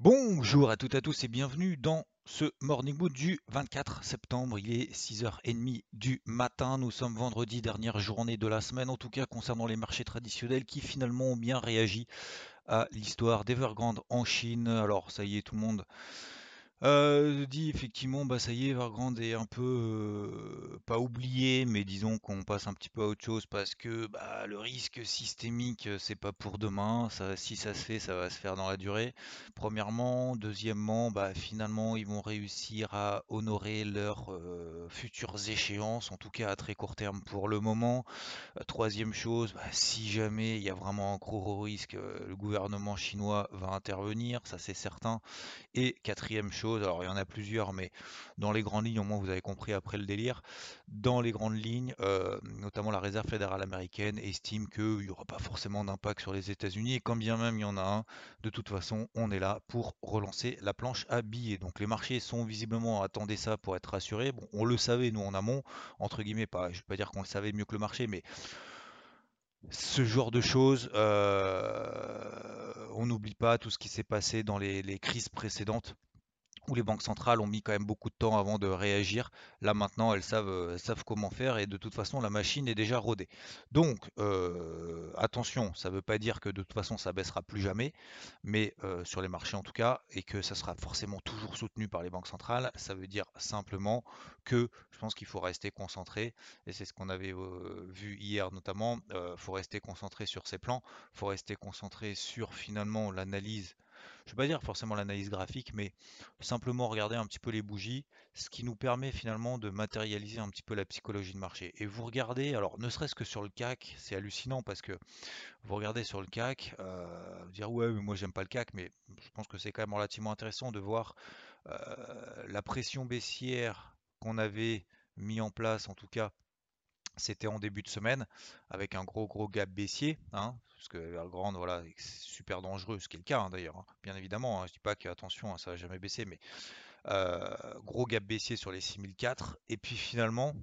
Bonjour à toutes et à tous et bienvenue dans ce Morning Mood du 24 septembre. Il est 6h30 du matin. Nous sommes vendredi, dernière journée de la semaine, en tout cas concernant les marchés traditionnels qui finalement ont bien réagi à l'histoire d'Evergrande en Chine. Alors ça y est, tout le monde euh, dit effectivement, bah ça y est, Evergrande est un peu euh, pas oublié, mais disons qu'on passe un petit peu à autre chose parce que bah, le risque systémique, euh, c'est pas pour demain. Ça, si ça se fait, ça va se faire dans la durée. Premièrement, deuxièmement, bah, finalement, ils vont réussir à honorer leurs futures échéances, en tout cas à très court terme pour le moment. troisième chose, bah, si jamais il y a vraiment un gros risque, le gouvernement chinois va intervenir, ça c'est certain. Et quatrième chose alors il y en a plusieurs, mais dans les grandes lignes, au moins vous avez compris après le délire, dans les grandes lignes, euh, notamment la Réserve fédérale américaine estime qu'il n'y aura pas forcément d'impact sur les États-Unis, et quand bien même il y en a un, de toute façon, on est là pour relancer la planche à billets. Donc les marchés sont visiblement attendaient ça pour être rassurés. Bon, on le savait nous en amont, entre guillemets, pas, je ne vais pas dire qu'on le savait mieux que le marché, mais ce genre de choses, euh, on n'oublie pas tout ce qui s'est passé dans les crises précédentes où les banques centrales ont mis quand même beaucoup de temps avant de réagir. Là maintenant, elles savent, euh, savent comment faire et de toute façon, la machine est déjà rodée. Donc, euh, attention, ça ne veut pas dire que de toute façon, ça baissera plus jamais, mais euh, sur les marchés en tout cas, et que ça sera forcément toujours soutenu par les banques centrales. Ça veut dire simplement que je pense qu'il faut rester concentré, et c'est ce qu'on avait vu hier notamment. Il faut rester concentré sur ces plans, il faut rester concentré sur finalement l'analyse je ne vais pas dire forcément l'analyse graphique, mais simplement regarder un petit peu les bougies, ce qui nous permet finalement de matérialiser un petit peu la psychologie de marché. Et vous regardez, alors ne serait-ce que sur le CAC, c'est hallucinant parce que vous regardez sur le CAC, euh, vous dire ouais, mais moi j'aime pas le CAC, mais je pense que c'est quand même relativement intéressant de voir euh, la pression baissière qu'on avait mis en place, en tout cas c'était en début de semaine avec un gros gros gap baissier, hein, parce que Evergrande, voilà, c'est super dangereux, ce qui est le cas hein, d'ailleurs, hein. bien évidemment. je dis pas que attention, ça va jamais baisser, mais euh, gros gap baissier sur les 6004. Et puis finalement,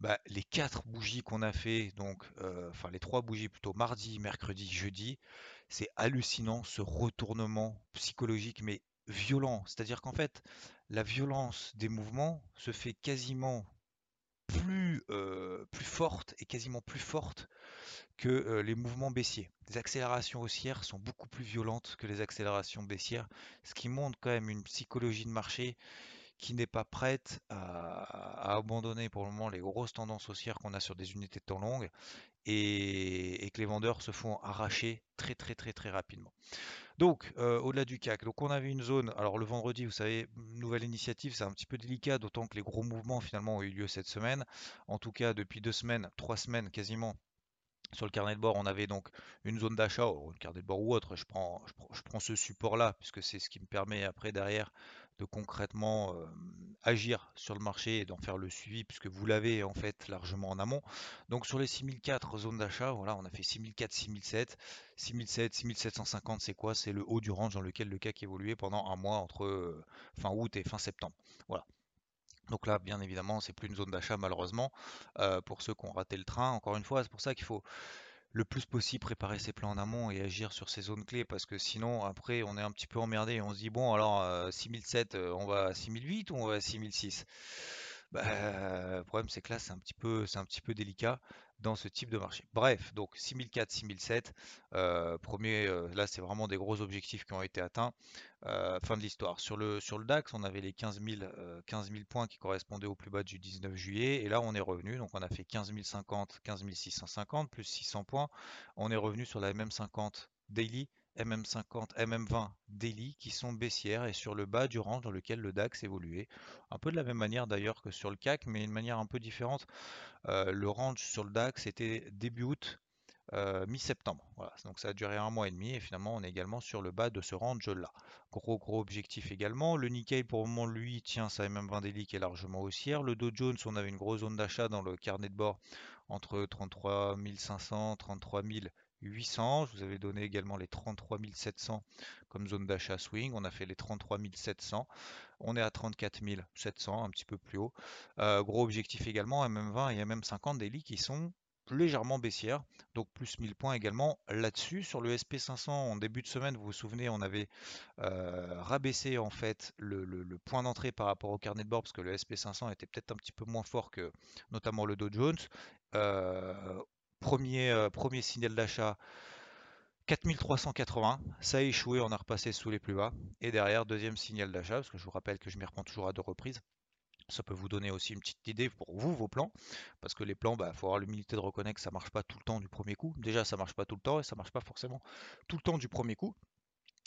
bah, les quatre bougies qu'on a fait, donc, euh, enfin les trois bougies plutôt mardi, mercredi, jeudi, c'est hallucinant ce retournement psychologique, mais violent. C'est-à-dire qu'en fait, la violence des mouvements se fait quasiment plus, euh, plus forte et quasiment plus forte que euh, les mouvements baissiers. Les accélérations haussières sont beaucoup plus violentes que les accélérations baissières, ce qui montre quand même une psychologie de marché qui n'est pas prête à, abandonner pour le moment les grosses tendances haussières qu'on a sur des unités de temps longues et, que les vendeurs se font arracher très très très très rapidement. Donc, euh, au-delà du CAC, donc on avait une zone, alors le vendredi, vous savez, nouvelle initiative, c'est un petit peu délicat, d'autant que les gros mouvements finalement ont eu lieu cette semaine. En tout cas, depuis deux semaines, trois semaines quasiment, sur le carnet de bord, on avait donc une zone d'achat, ou carnet de bord ou autre, je prends, je prends, ce support-là, puisque c'est ce qui me permet après derrière de concrètement euh, agir sur le marché et d'en faire le suivi, puisque vous l'avez en fait largement en amont. Donc sur les 6004 zones d'achat, voilà, on a fait 6004, 6007, 6007, 6750, c'est quoi? C'est le haut du range dans lequel le CAC évoluait pendant un mois entre euh, fin août et fin septembre. Voilà. Donc là, bien évidemment, c'est plus une zone d'achat malheureusement euh, pour ceux qui ont raté le train. Encore une fois, c'est pour ça qu'il faut le plus possible préparer ses plans en amont et agir sur ces zones clés parce que sinon après on est un petit peu emmerdé et on se dit bon alors 6007 euh, euh, on va à 6008 ou on va à 6006 bah, le problème c'est que là c'est un petit peu un petit peu délicat dans ce type de marché. Bref, donc 6004, 6007, euh, premier, euh, là c'est vraiment des gros objectifs qui ont été atteints. Euh, fin de l'histoire. Sur le, DAX, on avait les 15 000, 15 points qui correspondaient au plus bas du 19 juillet, et là on est revenu, donc on a fait 15 050, 15 650, plus 600 points. On est revenu sur la MM50 daily MM50, MM20 daily qui sont baissières et sur le bas du range dans lequel le DAX évoluait. Un peu de la même manière d'ailleurs que sur le CAC, mais une manière un peu différente. Euh, le range sur le DAX était début août mi-septembre. Voilà, donc ça a duré un mois et demi et finalement on est également sur le bas de ce range-là. Gros gros objectif également. Le Nikkei pour le moment lui tient sa MM20 daily qui est largement haussière. Le Dow Jones on avait une grosse zone d'achat dans le carnet de bord entre 33 500 33 800. Je vous avais donné également les 33 700 comme zone d'achat swing. On a fait les 33 700. On est à 34 700, un petit peu plus haut. Euh, gros objectif également, MM20 et MM50 daily qui sont légèrement baissières, donc plus 1000 points également là-dessus. Sur le SP500, en début de semaine, vous vous souvenez, on avait euh, rabaissé en fait le, point d'entrée par rapport au carnet de bord, parce que le SP500 était peut-être un petit peu moins fort que notamment le Dow Jones. Euh, premier, euh, signal d'achat 4380, ça a échoué, on a repassé sous les plus bas. Et derrière, deuxième signal d'achat, parce que je vous rappelle que je m'y reprends toujours à deux reprises. Ça peut vous donner aussi une petite idée pour vous, vos plans. Parce que les plans, il bah, faut avoir l'humilité de reconnaître que ça marche pas tout le temps du premier coup. Déjà, ça marche pas tout le temps et ça marche pas forcément tout le temps du premier coup.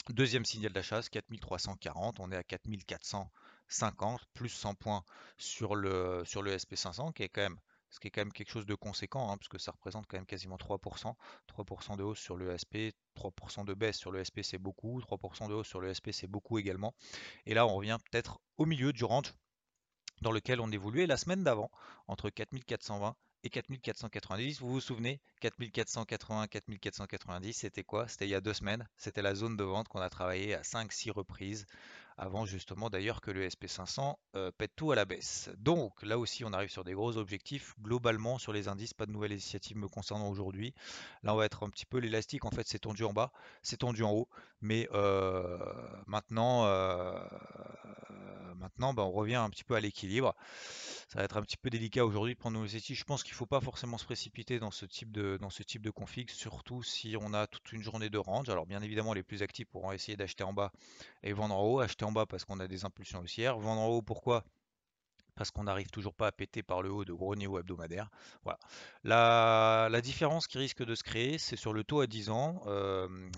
Deuxième signal d'achat, 4340, on est à 4450, plus 100 points sur le, sur le SP500, qui est quand même ce qui est quand même quelque chose de conséquent, hein, puisque ça représente quand même quasiment 3%. 3% de hausse sur le SP, 3% de baisse sur le SP c'est beaucoup, 3% de hausse sur le SP c'est beaucoup également. Et là on revient peut-être au milieu du range dans lequel on évoluait la semaine d'avant, entre 4420 et 4490. Vous vous souvenez, 4480, 4490, c'était quoi? C'était il y a deux semaines. C'était la zone de vente qu'on a travaillé à 5-6 reprises avant justement d'ailleurs que le SP500 euh, pète tout à la baisse. Donc là aussi on arrive sur des gros objectifs. Globalement sur les indices, pas de nouvelles initiatives me concernant aujourd'hui. Là on va être un petit peu l'élastique, en fait c'est tendu en bas, c'est tendu en haut, mais euh, maintenant, euh, bah, on revient un petit peu à l'équilibre. Ça va être un petit peu délicat aujourd'hui de prendre nos initiatives. Je pense qu'il ne faut pas forcément se précipiter dans ce type de dans ce type de config, surtout si on a toute une journée de range. Alors bien évidemment les plus actifs pourront essayer d'acheter en bas et vendre en haut, acheter en bas parce qu'on a des impulsions haussières, vendre en haut pourquoi? Parce qu'on n'arrive toujours pas à péter par le haut de gros niveaux hebdomadaires. Voilà. La, différence qui risque de se créer, c'est sur le taux à 10 ans.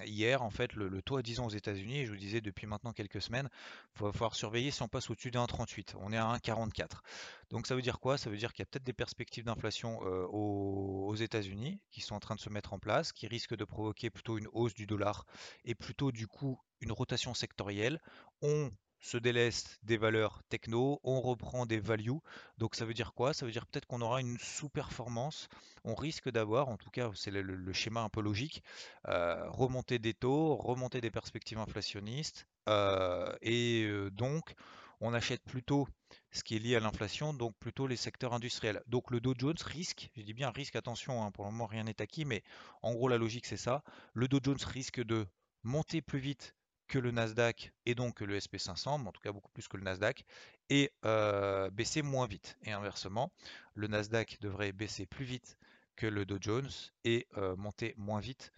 Hier, en fait, le, taux à 10 ans aux États-Unis, je vous disais depuis maintenant quelques semaines, il va falloir surveiller si on passe au-dessus de 1,38. On est à 1,44. Donc ça veut dire quoi? Ça veut dire qu'il y a peut-être des perspectives d'inflation aux, aux États-Unis qui sont en train de se mettre en place, qui risquent de provoquer plutôt une hausse du dollar et plutôt du coup une rotation sectorielle. On se déleste des valeurs techno, on reprend des values. Donc ça veut dire quoi? Ça veut dire peut-être qu'on aura une sous-performance. On risque d'avoir, en tout cas c'est le, schéma un peu logique, euh, remonter des taux, remonter des perspectives inflationnistes. Euh, et euh, donc on achète plutôt ce qui est lié à l'inflation, donc plutôt les secteurs industriels. Donc le Dow Jones risque, je dis bien risque, attention, hein, pour le moment rien n'est acquis, mais en gros la logique c'est ça. Le Dow Jones risque de monter plus vite que le Nasdaq et donc le SP500, mais en tout cas beaucoup plus que le Nasdaq, et euh, baisser moins vite. Et inversement, le Nasdaq devrait baisser plus vite que le Dow Jones et euh, monter moins vite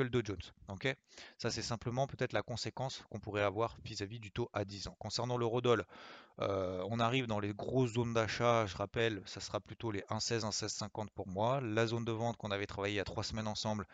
que le Dow Jones. ok? Ça, c'est simplement peut-être la conséquence qu'on pourrait avoir vis-à-vis du taux à 10 ans. Concernant l'eurodoll, euh, on arrive dans les grosses zones d'achat. Je rappelle, ça sera plutôt les 1,16, 1,1650 pour moi. La zone de vente qu'on avait travaillé il y a trois semaines ensemble,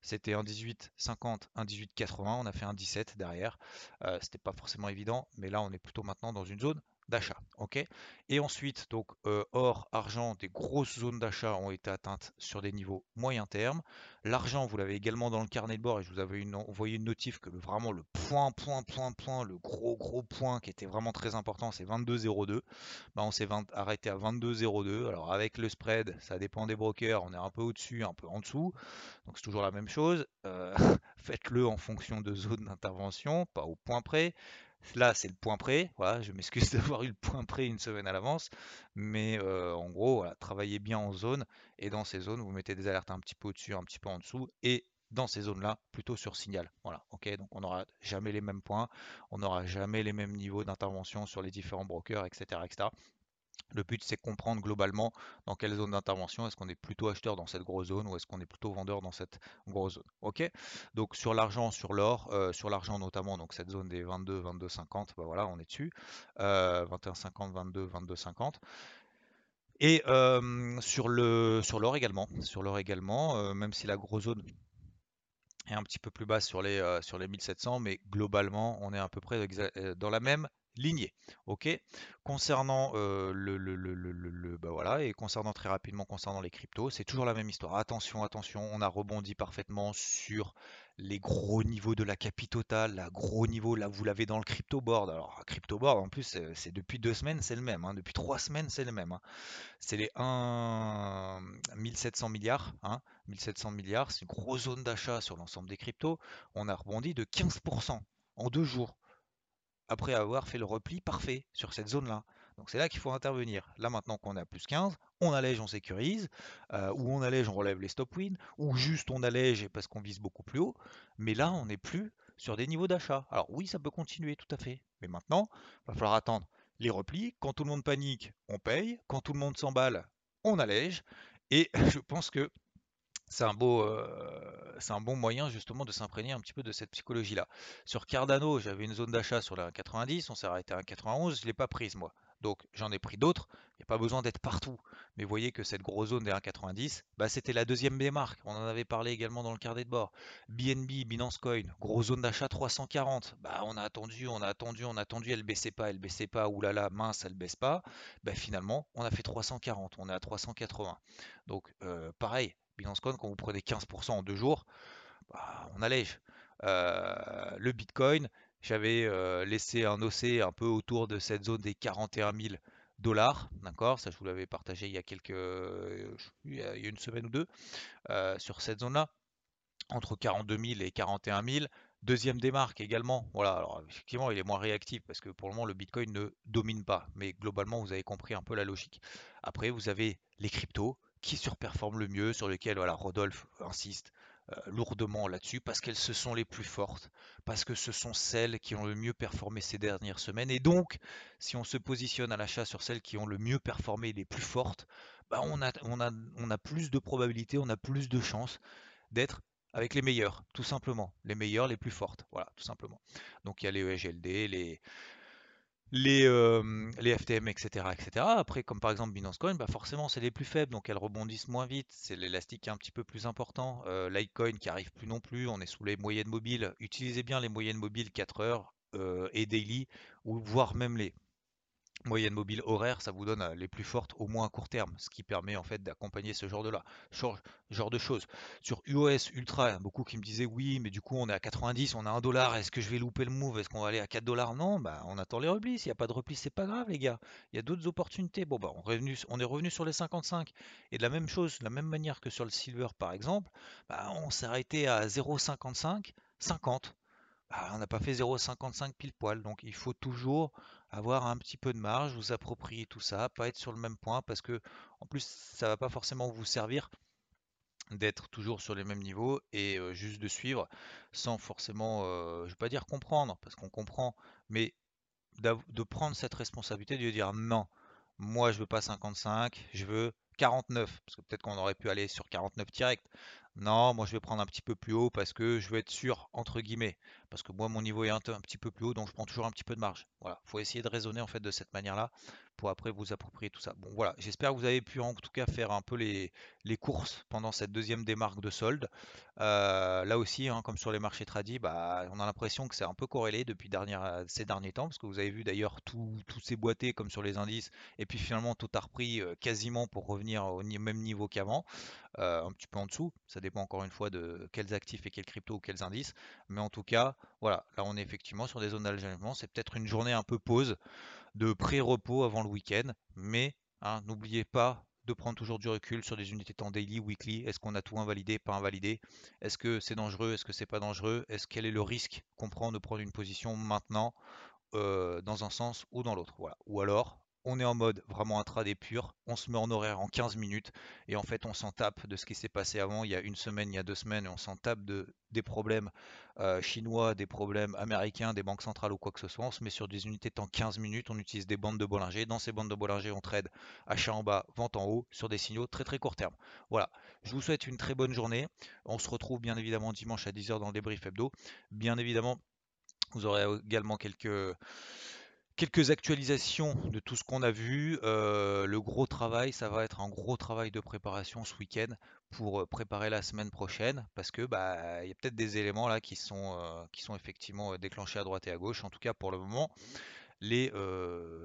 c'était un 18,50, un 18,80. On a fait un 17 derrière. Euh, C'était pas forcément évident, mais là, on est plutôt maintenant dans une zone d'achat. ok? Et ensuite, donc euh, or, argent, des grosses zones d'achat ont été atteintes sur des niveaux moyen terme. L'argent, vous l'avez également dans le carnet de bord et je vous avais envoyé une notif que le, vraiment le point, point, point, point, le gros, gros point qui était vraiment très important, c'est 22,02. Bah, on s'est arrêté à 22,02. Alors avec le spread, ça dépend des brokers, on est un peu au-dessus, un peu en dessous. Donc c'est toujours la même chose. Euh, faites-le en fonction de zone d'intervention, pas au point près. Là, c'est le point près. Je m'excuse d'avoir eu le point près une semaine à l'avance. Mais euh, en gros, travaillez bien en zone. Et dans ces zones, vous mettez des alertes un petit peu au-dessus, un petit peu en dessous. Et dans ces zones-là, plutôt sur signal. Voilà. Donc on n'aura jamais les mêmes points, on n'aura jamais les mêmes niveaux d'intervention sur les différents brokers, etc., etc. Le but, c'est comprendre globalement dans quelle zone d'intervention est-ce qu'on est plutôt acheteur dans cette grosse zone ou est-ce qu'on est plutôt vendeur dans cette grosse zone. Ok? Donc sur l'argent, sur l'or, euh, sur l'argent notamment, donc cette zone des 22, 22, 50, bah voilà, on est dessus. 21, 50, 22, 22, 50. Et euh, sur le sur l'or également, sur l'or également, euh, même si la grosse zone est un petit peu plus basse sur les sur les 1700, mais globalement, on est à peu près dans la même lignée. Ok? Concernant le, le, le, le bah voilà, et concernant très rapidement concernant les cryptos, c'est toujours la même histoire. Attention, attention, on a rebondi parfaitement sur les gros niveaux de la capi totale, la gros niveau, là vous l'avez dans le crypto board. Alors crypto board en plus c'est depuis deux semaines c'est le même, hein. depuis trois semaines c'est le même. Hein. C'est les 1 1700 milliards, hein. 1700 milliards, c'est une grosse zone d'achat sur l'ensemble des cryptos. On a rebondi de 15% en deux jours après avoir fait le repli parfait sur cette zone-là. Donc c'est là qu'il faut intervenir. Là maintenant qu'on est à plus 15, on allège, on sécurise, euh, ou on allège, on relève les stop win, ou juste on allège parce qu'on vise beaucoup plus haut. Mais là, on n'est plus sur des niveaux d'achat. Alors oui, ça peut continuer tout à fait. Mais maintenant, il va falloir attendre les replis. Quand tout le monde panique, on paye. Quand tout le monde s'emballe, on allège. Et je pense que c'est un beau, euh, bon moyen justement de s'imprégner un petit peu de cette psychologie-là. Sur Cardano, j'avais une zone d'achat sur la 1,90, on s'est arrêté à 1,91, je ne l'ai pas prise moi. Donc j'en ai pris d'autres, il n'y a pas besoin d'être partout. Mais vous voyez que cette grosse zone des 1,90, bah, c'était la deuxième démarque. On en avait parlé également dans le carnet de bord. BNB, Binance Coin, grosse zone d'achat 340. Bah, on a attendu, on a attendu, on a attendu, elle baissait pas, elle baissait pas, oulala, mince, elle baisse pas. Bah, finalement, on a fait 340, on est à 380. Donc euh, pareil, Binance Coin, quand vous prenez 15% en deux jours, bah, on allège. Euh, le Bitcoin, j'avais euh, laissé un OC un peu autour de cette zone des 41 000 dollars, d'accord Ça, je vous l'avais partagé il y a quelques, il y a une semaine ou deux, euh, sur cette zone-là, entre 42 000 et 41 000. Deuxième démarque également, voilà, alors effectivement il est moins réactif parce que pour le moment le Bitcoin ne domine pas, mais globalement vous avez compris un peu la logique. Après vous avez les cryptos qui surperforment le mieux, sur voilà, Rodolphe insiste, euh, lourdement là-dessus parce qu'elles se sont les plus fortes, parce que ce sont celles qui ont le mieux performé ces dernières semaines. Et donc, si on se positionne à l'achat sur celles qui ont le mieux performé, les plus fortes, bah on a plus de probabilités, on a plus de chances d'être avec les meilleurs, tout simplement. Les meilleurs, les plus fortes. Voilà, tout simplement. Donc il y a les EGLD, les, les, les FTM, etc., etc. Après, comme par exemple Binance Coin, bah forcément c'est les plus faibles, donc elles rebondissent moins vite. C'est l'élastique qui est un petit peu plus important. Euh, Litecoin qui arrive plus non plus, on est sous les moyennes mobiles. Utilisez bien les moyennes mobiles 4 heures et daily, ou voire même les moyenne mobile horaire, ça vous donne euh, les plus fortes au moins à court terme, ce qui permet en fait d'accompagner ce genre de là, genre, de choses. Sur UOS Ultra, beaucoup qui me disaient oui, mais du coup on est à 90, on a 1 dollar, est-ce que je vais louper le move, est-ce qu'on va aller à 4 dollars? Non, bah on attend les replis, s'il n'y a pas de repli, c'est pas grave les gars, il y a d'autres opportunités. Bon bah on, revenu, on est revenu sur les 55 et de la même chose, de la même manière que sur le silver par exemple, bah, on s'est arrêté à 0,55, 50. Bah, on n'a pas fait 0,55 pile poil, donc il faut toujours avoir un petit peu de marge, vous approprier tout ça, pas être sur le même point parce que en plus ça va pas forcément vous servir d'être toujours sur les mêmes niveaux et juste de suivre sans forcément, je vais pas dire comprendre parce qu'on comprend, mais de prendre cette responsabilité de dire non, moi je veux pas 55, je veux 49 parce que peut-être qu'on aurait pu aller sur 49 direct. Non, moi je vais prendre un petit peu plus haut parce que je veux être sûr, entre guillemets. Parce que moi mon niveau est un, petit peu plus haut, donc je prends toujours un petit peu de marge. Voilà, faut essayer de raisonner en fait de cette manière-là pour après vous approprier tout ça. Bon voilà, j'espère que vous avez pu en tout cas faire un peu les, courses pendant cette deuxième démarque de solde. Euh, là aussi, hein, comme sur les marchés tradis, bah, on a l'impression que c'est un peu corrélé depuis ces derniers temps, parce que vous avez vu d'ailleurs tout, ces boîtés comme sur les indices, et puis finalement tout a repris euh, quasiment pour revenir au même niveau qu'avant. Euh, un petit peu en dessous. Dépend encore une fois de quels actifs et quels cryptos ou quels indices. Mais en tout cas, voilà, là on est effectivement sur des zones d'algènement. C'est peut-être une journée un peu pause de pré-repos avant le week-end. Mais hein, n'oubliez pas de prendre toujours du recul sur des unités temps daily, weekly. Est-ce qu'on a tout invalidé, pas invalidé? Est-ce que c'est dangereux? Est-ce que c'est pas dangereux? Est-ce quel est le risque qu'on prend de prendre une position maintenant euh, dans un sens ou dans l'autre? Voilà. Ou alors, on est en mode vraiment intraday pur, on se met en horaire en 15 minutes et en fait on s'en tape de ce qui s'est passé avant, il y a une semaine, il y a deux semaines, et on s'en tape de, des problèmes euh, chinois, des problèmes américains, des banques centrales ou quoi que ce soit, on se met sur des unités de temps 15 minutes, on utilise des bandes de Bollinger, dans ces bandes de Bollinger on trade achat en bas, vente en haut, sur des signaux très très court terme. Voilà, je vous souhaite une très bonne journée, on se retrouve bien évidemment dimanche à 10h dans le débrief hebdo, bien évidemment vous aurez également quelques Quelques actualisations de tout ce qu'on a vu. Euh, le gros travail, ça va être un gros travail de préparation ce week-end pour euh, préparer la semaine prochaine, parce que bah il y a peut-être des éléments là qui sont euh, qui sont effectivement déclenchés à droite et à gauche. En tout cas pour le moment, les,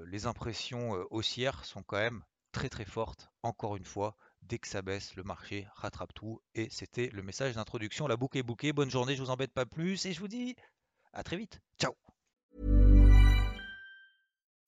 les impressions haussières sont quand même très très fortes. Encore une fois, dès que ça baisse, le marché rattrape tout. Et c'était le message d'introduction. La boucle est bouquée. Bonne journée, je vous embête pas plus et je vous dis à très vite. Ciao.